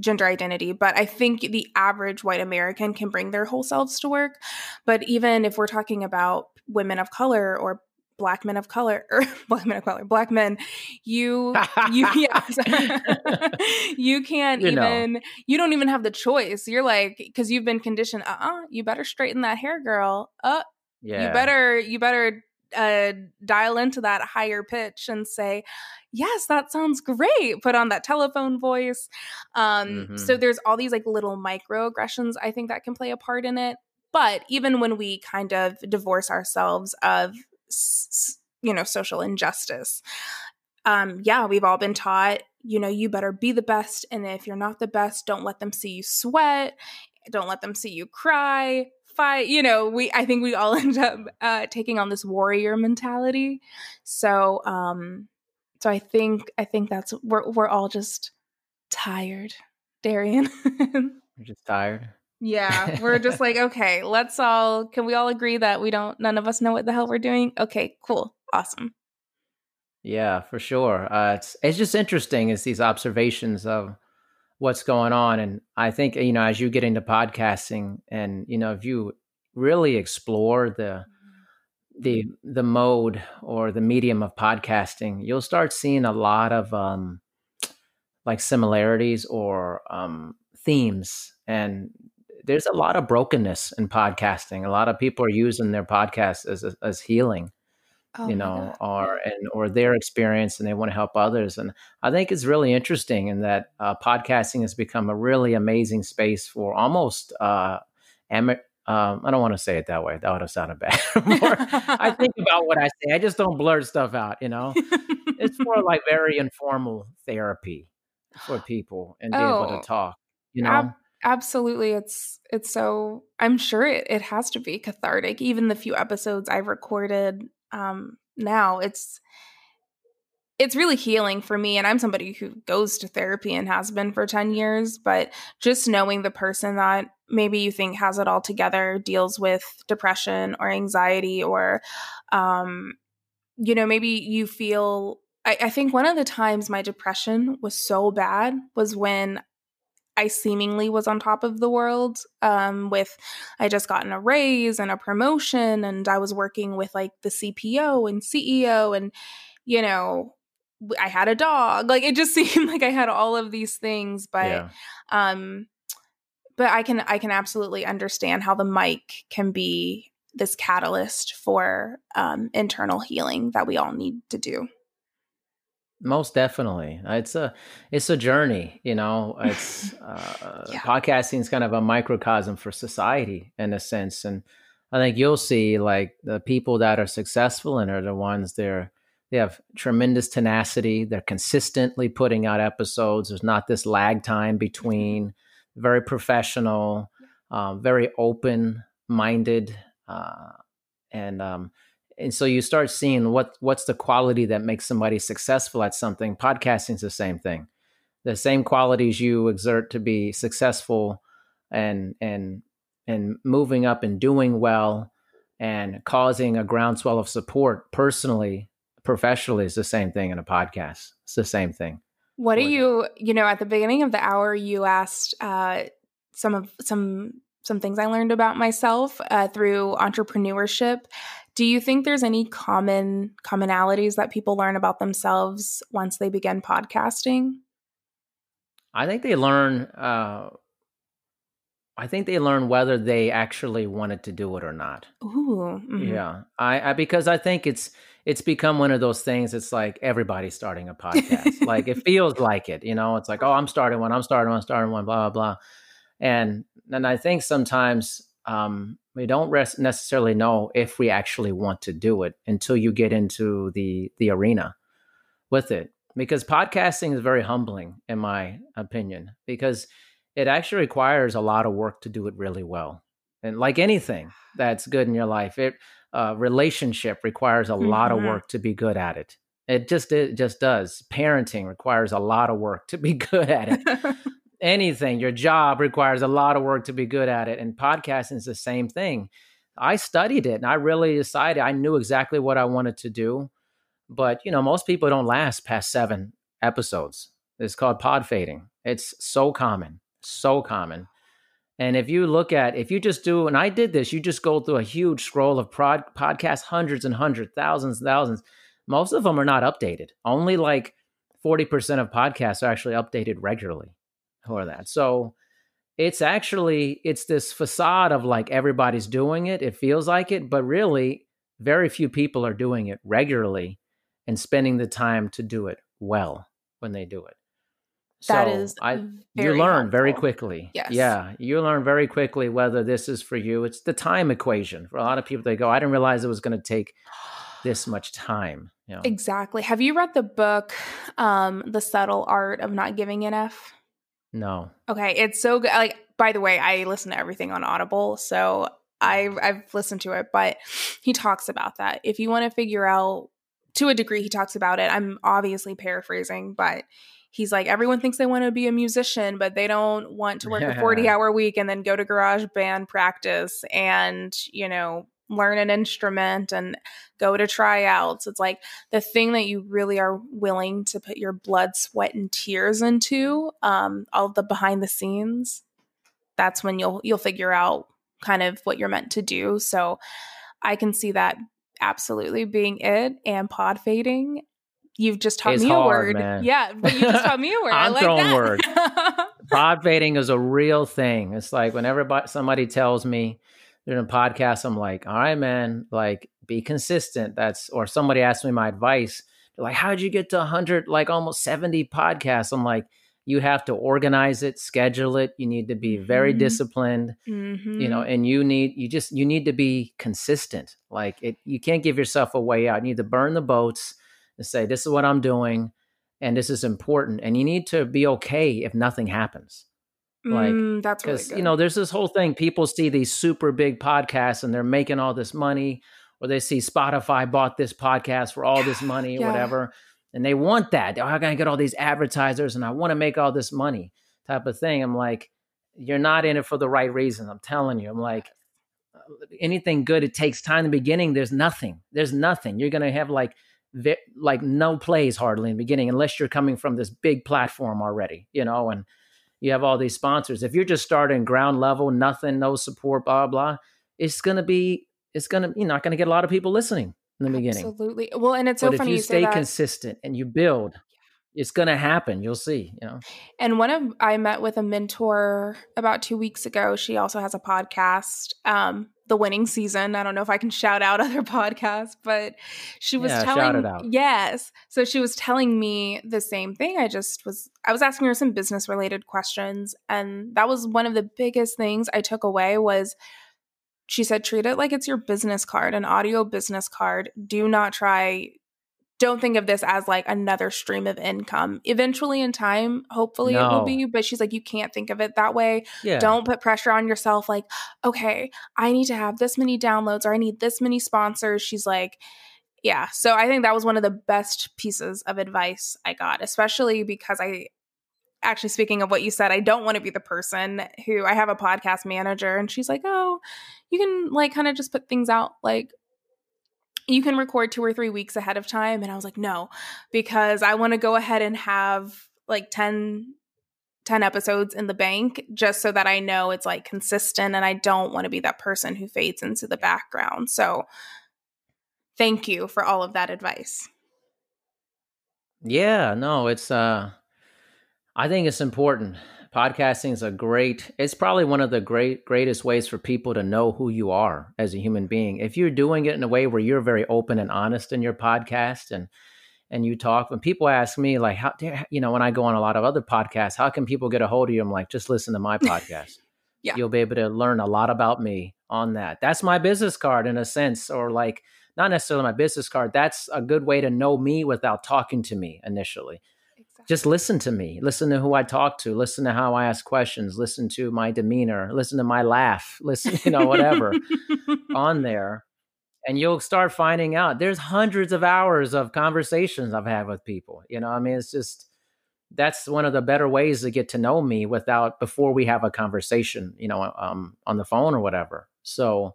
gender identity, but I think the average white American can bring their whole selves to work. But even if we're talking about women of color or black men of color or [LAUGHS] black men of color black men you you [LAUGHS] yeah [LAUGHS] you can't you even know. you don't even have the choice you're like because you've been conditioned uh-uh you better straighten that hair girl uh yeah. you better you better uh dial into that higher pitch and say yes that sounds great put on that telephone voice um mm-hmm. so there's all these like little microaggressions i think that can play a part in it but even when we kind of divorce ourselves of you know social injustice. Um yeah we've all been taught you know you better be the best and if you're not the best don't let them see you sweat don't let them see you cry fight you know we i think we all [LAUGHS] end up uh, taking on this warrior mentality. So um so i think i think that's we're, we're all just tired darian. [LAUGHS] We're just tired yeah, [LAUGHS] we're just like, okay, let's all can we all agree that we don't none of us know what the hell we're doing? Okay, cool. Awesome. Yeah, for sure. Uh, it's it's just interesting is these observations of what's going on and I think you know as you get into podcasting and you know if you really explore the the the mode or the medium of podcasting, you'll start seeing a lot of um like similarities or um themes and there's a lot of brokenness in podcasting. A lot of people are using their podcast as as healing, oh you know, or and or their experience, and they want to help others. And I think it's really interesting in that uh, podcasting has become a really amazing space for almost uh, am- um, I don't want to say it that way. That would have sounded bad. [LAUGHS] more, I think about what I say. I just don't blurt stuff out. You know, it's more [LAUGHS] like very informal therapy for people and be oh, able to oh, talk. You know, ab- absolutely. It's it's so. I'm sure it, it has to be cathartic. Even the few episodes I've recorded um, now, it's it's really healing for me and i'm somebody who goes to therapy and has been for 10 years but just knowing the person that maybe you think has it all together deals with depression or anxiety or um, you know maybe you feel I, I think one of the times my depression was so bad was when I seemingly was on top of the world um, with I just gotten a raise and a promotion and I was working with like the CPO and CEO and you know I had a dog like it just [LAUGHS] seemed like I had all of these things but yeah. um but I can I can absolutely understand how the mic can be this catalyst for um, internal healing that we all need to do. Most definitely, it's a it's a journey. You know, it's [LAUGHS] uh, yeah. podcasting is kind of a microcosm for society in a sense, and I think you'll see like the people that are successful and are the ones they're they have tremendous tenacity. They're consistently putting out episodes. There's not this lag time between very professional, uh, very open minded, uh, and um, and so you start seeing what what's the quality that makes somebody successful at something. Podcasting is the same thing, the same qualities you exert to be successful and and and moving up and doing well and causing a groundswell of support personally professionally is the same thing in a podcast it's the same thing what do you, you know, at the beginning of the hour, you asked uh, some of some some things I learned about myself uh, through entrepreneurship. Do you think there's any common commonalities that people learn about themselves once they begin podcasting? I think they learn. Uh, I think they learn whether they actually wanted to do it or not. Ooh, mm-hmm. yeah. I, I because I think it's it's become one of those things. It's like everybody's starting a podcast. [LAUGHS] like it feels like it, you know. It's like, oh, I'm starting one. I'm starting one. I'm starting one. Blah blah blah. And and I think sometimes um, we don't res- necessarily know if we actually want to do it until you get into the the arena with it. Because podcasting is very humbling, in my opinion, because it actually requires a lot of work to do it really well. And like anything that's good in your life, it uh, relationship requires a mm-hmm. lot of mm-hmm. work to be good at it. It just it just does. Parenting requires a lot of work to be [LAUGHS] good at it. [LAUGHS] Anything, your job requires a lot of work to be good at it, and podcasting is the same thing. I studied it and I really decided I knew exactly what I wanted to do. But you know, most people don't last past seven episodes. It's called pod fading. It's so common, so common. And if you look at, if you just do, and I did this, you just go through a huge scroll of prod, podcasts, hundreds and hundreds, thousands and thousands. Most of them are not updated. Only like 40% of podcasts are actually updated regularly or that. So it's actually, it's this facade of like everybody's doing it. It feels like it, but really very few people are doing it regularly and spending the time to do it well when they do it. That so is I you learn helpful. very quickly. Yes. Yeah. You learn very quickly whether this is for you. It's the time equation. For a lot of people, they go, I didn't realize it was going to take this much time. You know? Exactly. Have you read the book, um, The Subtle Art of Not Giving an F? No. Okay. It's so good. Like, by the way, I listen to everything on Audible. So I, mm. I've listened to it, but he talks about that. If you want to figure out, to a degree, he talks about it. I'm obviously paraphrasing, but he's like everyone thinks they want to be a musician but they don't want to work a 40 [LAUGHS] hour week and then go to garage band practice and you know learn an instrument and go to tryouts it's like the thing that you really are willing to put your blood sweat and tears into um, all the behind the scenes that's when you'll you'll figure out kind of what you're meant to do so i can see that absolutely being it and pod fading You've just taught it's me hard, a word. Man. Yeah, but you just taught me a [LAUGHS] word. I'm I like throwing that. word. [LAUGHS] pod fading is a real thing. It's like whenever somebody tells me during a podcast, I'm like, all right, man, like be consistent. That's or somebody asks me my advice. They're like, how'd you get to 100, like almost 70 podcasts? I'm like, you have to organize it, schedule it. You need to be very mm-hmm. disciplined, mm-hmm. you know, mm-hmm. and you need, you just, you need to be consistent. Like it, you can't give yourself a way out. You need to burn the boats and say, this is what I'm doing and this is important. And you need to be okay if nothing happens. Like mm, that's because really you know there's this whole thing. People see these super big podcasts and they're making all this money, or they see Spotify bought this podcast for all this [SIGHS] money or yeah. whatever, and they want that. Oh, I'm gonna get all these advertisers, and I want to make all this money, type of thing. I'm like, you're not in it for the right reason. I'm telling you. I'm like, uh, anything good, it takes time in the beginning. There's nothing. There's nothing. You're gonna have like like no plays hardly in the beginning unless you're coming from this big platform already, you know, and you have all these sponsors. If you're just starting ground level, nothing, no support, blah blah, it's gonna be it's gonna you're not gonna get a lot of people listening in the beginning. Absolutely. Well, and it's so but funny if you, stay consistent and you build, it's gonna happen. You'll see. You know. And one of I met with a mentor about two weeks ago. She also has a podcast. Um, the winning season. I don't know if I can shout out [LAUGHS] other podcasts, but she was yeah, telling yes. So she was telling me the same thing. I just was I was asking her some business related questions and that was one of the biggest things I took away was she said treat it like it's your business card, an audio business card. Do not try don't think of this as like another stream of income. Eventually in time, hopefully no. it will be, but she's like, you can't think of it that way. Yeah. Don't put pressure on yourself like, okay, I need to have this many downloads or I need this many sponsors. She's like, yeah. So I think that was one of the best pieces of advice I got, especially because I actually speaking of what you said, I don't want to be the person who I have a podcast manager and she's like, "Oh, you can like kind of just put things out like you can record two or three weeks ahead of time. And I was like, no, because I want to go ahead and have like 10, 10 episodes in the bank just so that I know it's like consistent and I don't want to be that person who fades into the background. So thank you for all of that advice. Yeah, no, it's uh I think it's important podcasting is a great it's probably one of the great greatest ways for people to know who you are as a human being. If you're doing it in a way where you're very open and honest in your podcast and and you talk when people ask me like how you know when i go on a lot of other podcasts how can people get a hold of you? I'm like just listen to my [LAUGHS] podcast. Yeah. you'll be able to learn a lot about me on that. That's my business card in a sense or like not necessarily my business card that's a good way to know me without talking to me initially just listen to me. Listen to who i talk to. Listen to how i ask questions. Listen to my demeanor. Listen to my laugh. [LAUGHS] Listen you know whatever. [LAUGHS] On there. And you'll start finding out. There's hundreds of hours of conversations i've had with people. You know i mean it's just that's one of the better ways to get to know me without before we have a conversation you know um, on the phone or whatever. So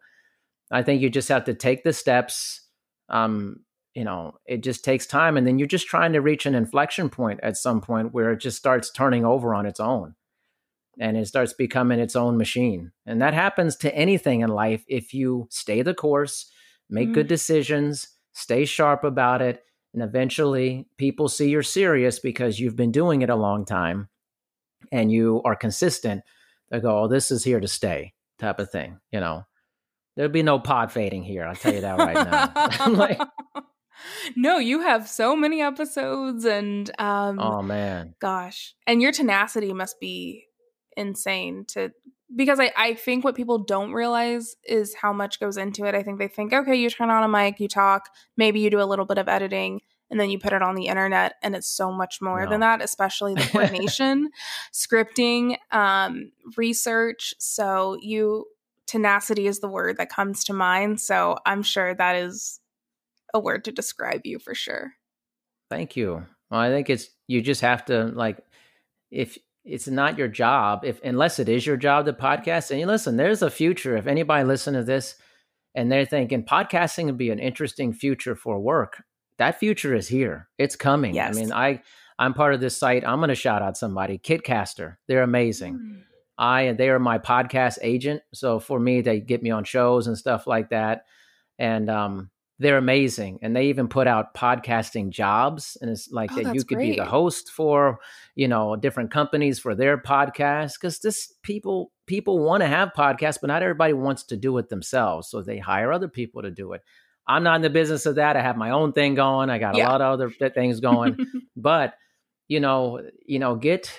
i think you just have to take the steps um, you know it just takes time and then you're just trying to reach an inflection point at some point where it just starts turning over on its own and it starts becoming its own machine and that happens to anything in life if you stay the course make mm-hmm. good decisions stay sharp about it and eventually people see you're serious because you've been doing it a long time and you are consistent. They go oh this is here to stay type of thing you know? There'll be no pod fading here i'll tell you that right now. [LAUGHS] Like no, you have so many episodes and um Oh man. Gosh. And your tenacity must be insane to because I, I think what people don't realize is how much goes into it. I think they think, okay, you turn on a mic, you talk, maybe you do a little bit of editing, and then you put it on the internet, and it's so much more no. than that, especially the [LAUGHS] coordination, scripting, um, research. So you tenacity is the word that comes to mind. So I'm sure that is a word to describe you for sure. Thank you. Well, I think it's you just have to like if it's not your job, if unless it is your job to podcast. And you listen, there's a future. If anybody listen to this and they're thinking podcasting would be an interesting future for work, that future is here. It's coming. Yes. I mean, I I'm part of this site. I'm going to shout out somebody, Kitcaster. They're amazing. Mm. I they are my podcast agent. So for me, they get me on shows and stuff like that. And um, they're amazing and they even put out podcasting jobs and it's like Oh, that you could be the host for you know different companies for their podcast because this people people want to have podcasts but not everybody wants to do it themselves so they hire other people to do it. I'm not in the business of that i have my own thing going i got a lot of other things going [LAUGHS] but you know you know get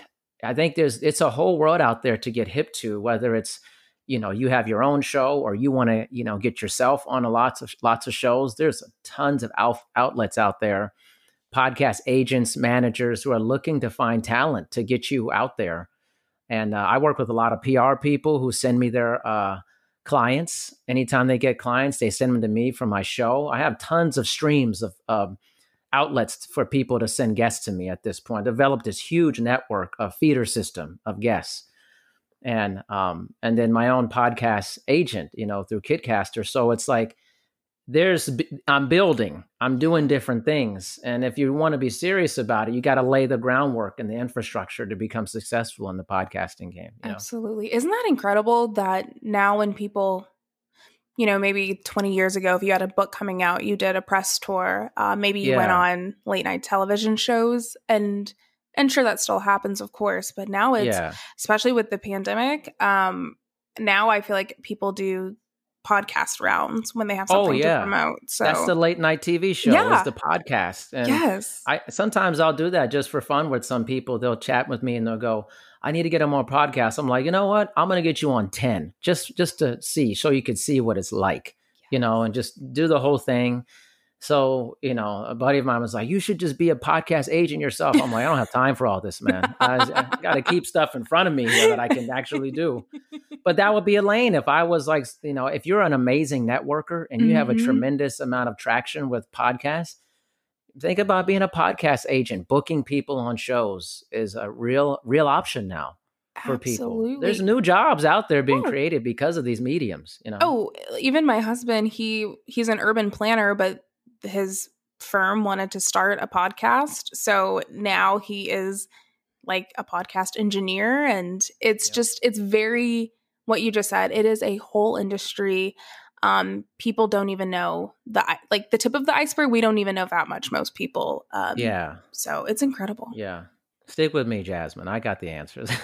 i think there's it's a whole world out there to get hip to whether it's you know you have your own show or you want to you know get yourself on a lots of lots of shows there's tons of out, outlets out there podcast agents managers who are looking to find talent to get you out there. And uh, i work with a lot of pr people who send me their uh, clients. Anytime they get clients they send them to me for my show. I have tons of streams of um, outlets for people to send guests to me at this point. Developed this huge network of feeder system of guests and um and then my own podcast agent you know through kitcaster so it's like there's i'm building i'm doing different things and if you want to be serious about it you got to lay the groundwork and the infrastructure to become successful in the podcasting game you know? Absolutely. Isn't that incredible that now when people, you know, maybe 20 years ago, if you had a book coming out, you did a press tour, uh, maybe you went on late night television shows and and sure that still happens of course but now it's yeah especially with the pandemic um now i feel like people do podcast rounds when they have Oh, something yeah. to promote so that's the late night tv show Yeah. is the podcast and yes I sometimes I'll do that just for fun with some people. They'll chat with me and they'll go, "I need to get on more podcasts." I'm like, you know what? I'm gonna get you on ten just just to see, so you could see what it's like, you know, and just do the whole thing. So you know, a buddy of mine was like, "You should just be a podcast agent yourself." I'm like, I don't have time for all this, man. I, I got to keep stuff in front of me here that I can actually do. But that would be a lane if I was like, you know, if you're an amazing networker and you have a Mhm. tremendous amount of traction with podcasts think about being a podcast agent booking people on shows is a real real option now for people Absolutely. there's new jobs out there being Oh. created because of these mediums you know Oh, even my husband, he he's an urban planner, but his firm wanted to start a podcast. So now he is like a podcast engineer and it's Yeah. just it's very what you just said. It is a whole industry. Um people don't even know the like the tip of the iceberg. We don't even know that much most people. Um yeah so it's incredible. yeah stick with me jasmine i got the answers [LAUGHS]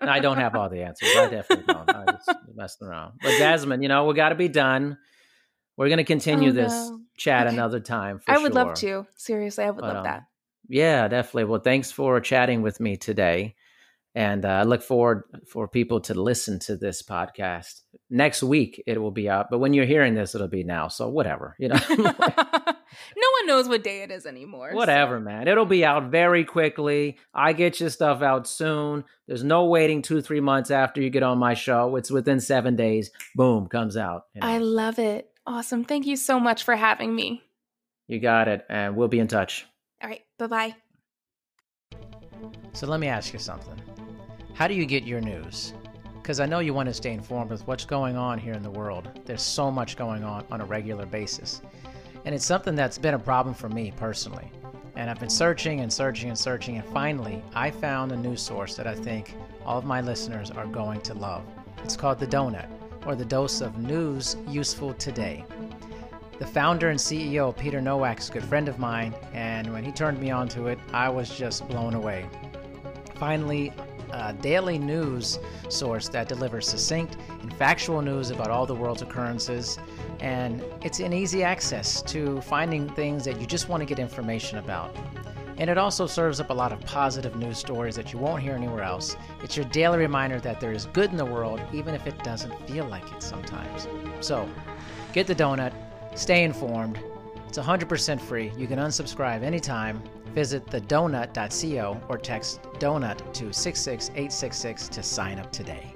i don't have all the answers i definitely don't i just messing around but jasmine you know we got to be done we're going to continue Oh, this no. chat another time for I would love to. Seriously, I would But, love um, that. Yeah, definitely. Well, thanks for chatting with me today. And uh, I look forward for people to listen to this podcast. Next week it will be out, but when you're hearing this, it'll be now. So whatever, you know, [LAUGHS] [LAUGHS] no one knows what day it is anymore. so- whatever, man. It'll be out very quickly. I get your stuff out soon. There's no waiting two, three months after you get on my show. It's within seven days. Boom, comes out. you know. I love it. Awesome. Thank you so much for having me. you got it, and we'll be in touch. All right. Bye bye. So let me ask you something. How do you get your news? Because I know you want to stay informed with what's going on here in the world. There's so much going on on a regular basis. And it's something that's been a problem for me personally. And I've been searching and searching and searching, and finally, I found a news source that I think all of my listeners are going to love. It's called The Donut, or the dose of news useful today. The founder and CEO, Peter Nowak, is a good friend of mine, and when he turned me onto it, I was just blown away. Finally, a daily news source that delivers succinct and factual news about all the world's occurrences, and it's an easy access to finding things that you just want to get information about. And it also serves up a lot of positive news stories that you won't hear anywhere else. It's your daily reminder that there is good in the world, even if it doesn't feel like it sometimes. So, get the donut, stay informed. It's 100% free. You can unsubscribe anytime. Visit thedonut.co or text donut to 66866 to sign up today.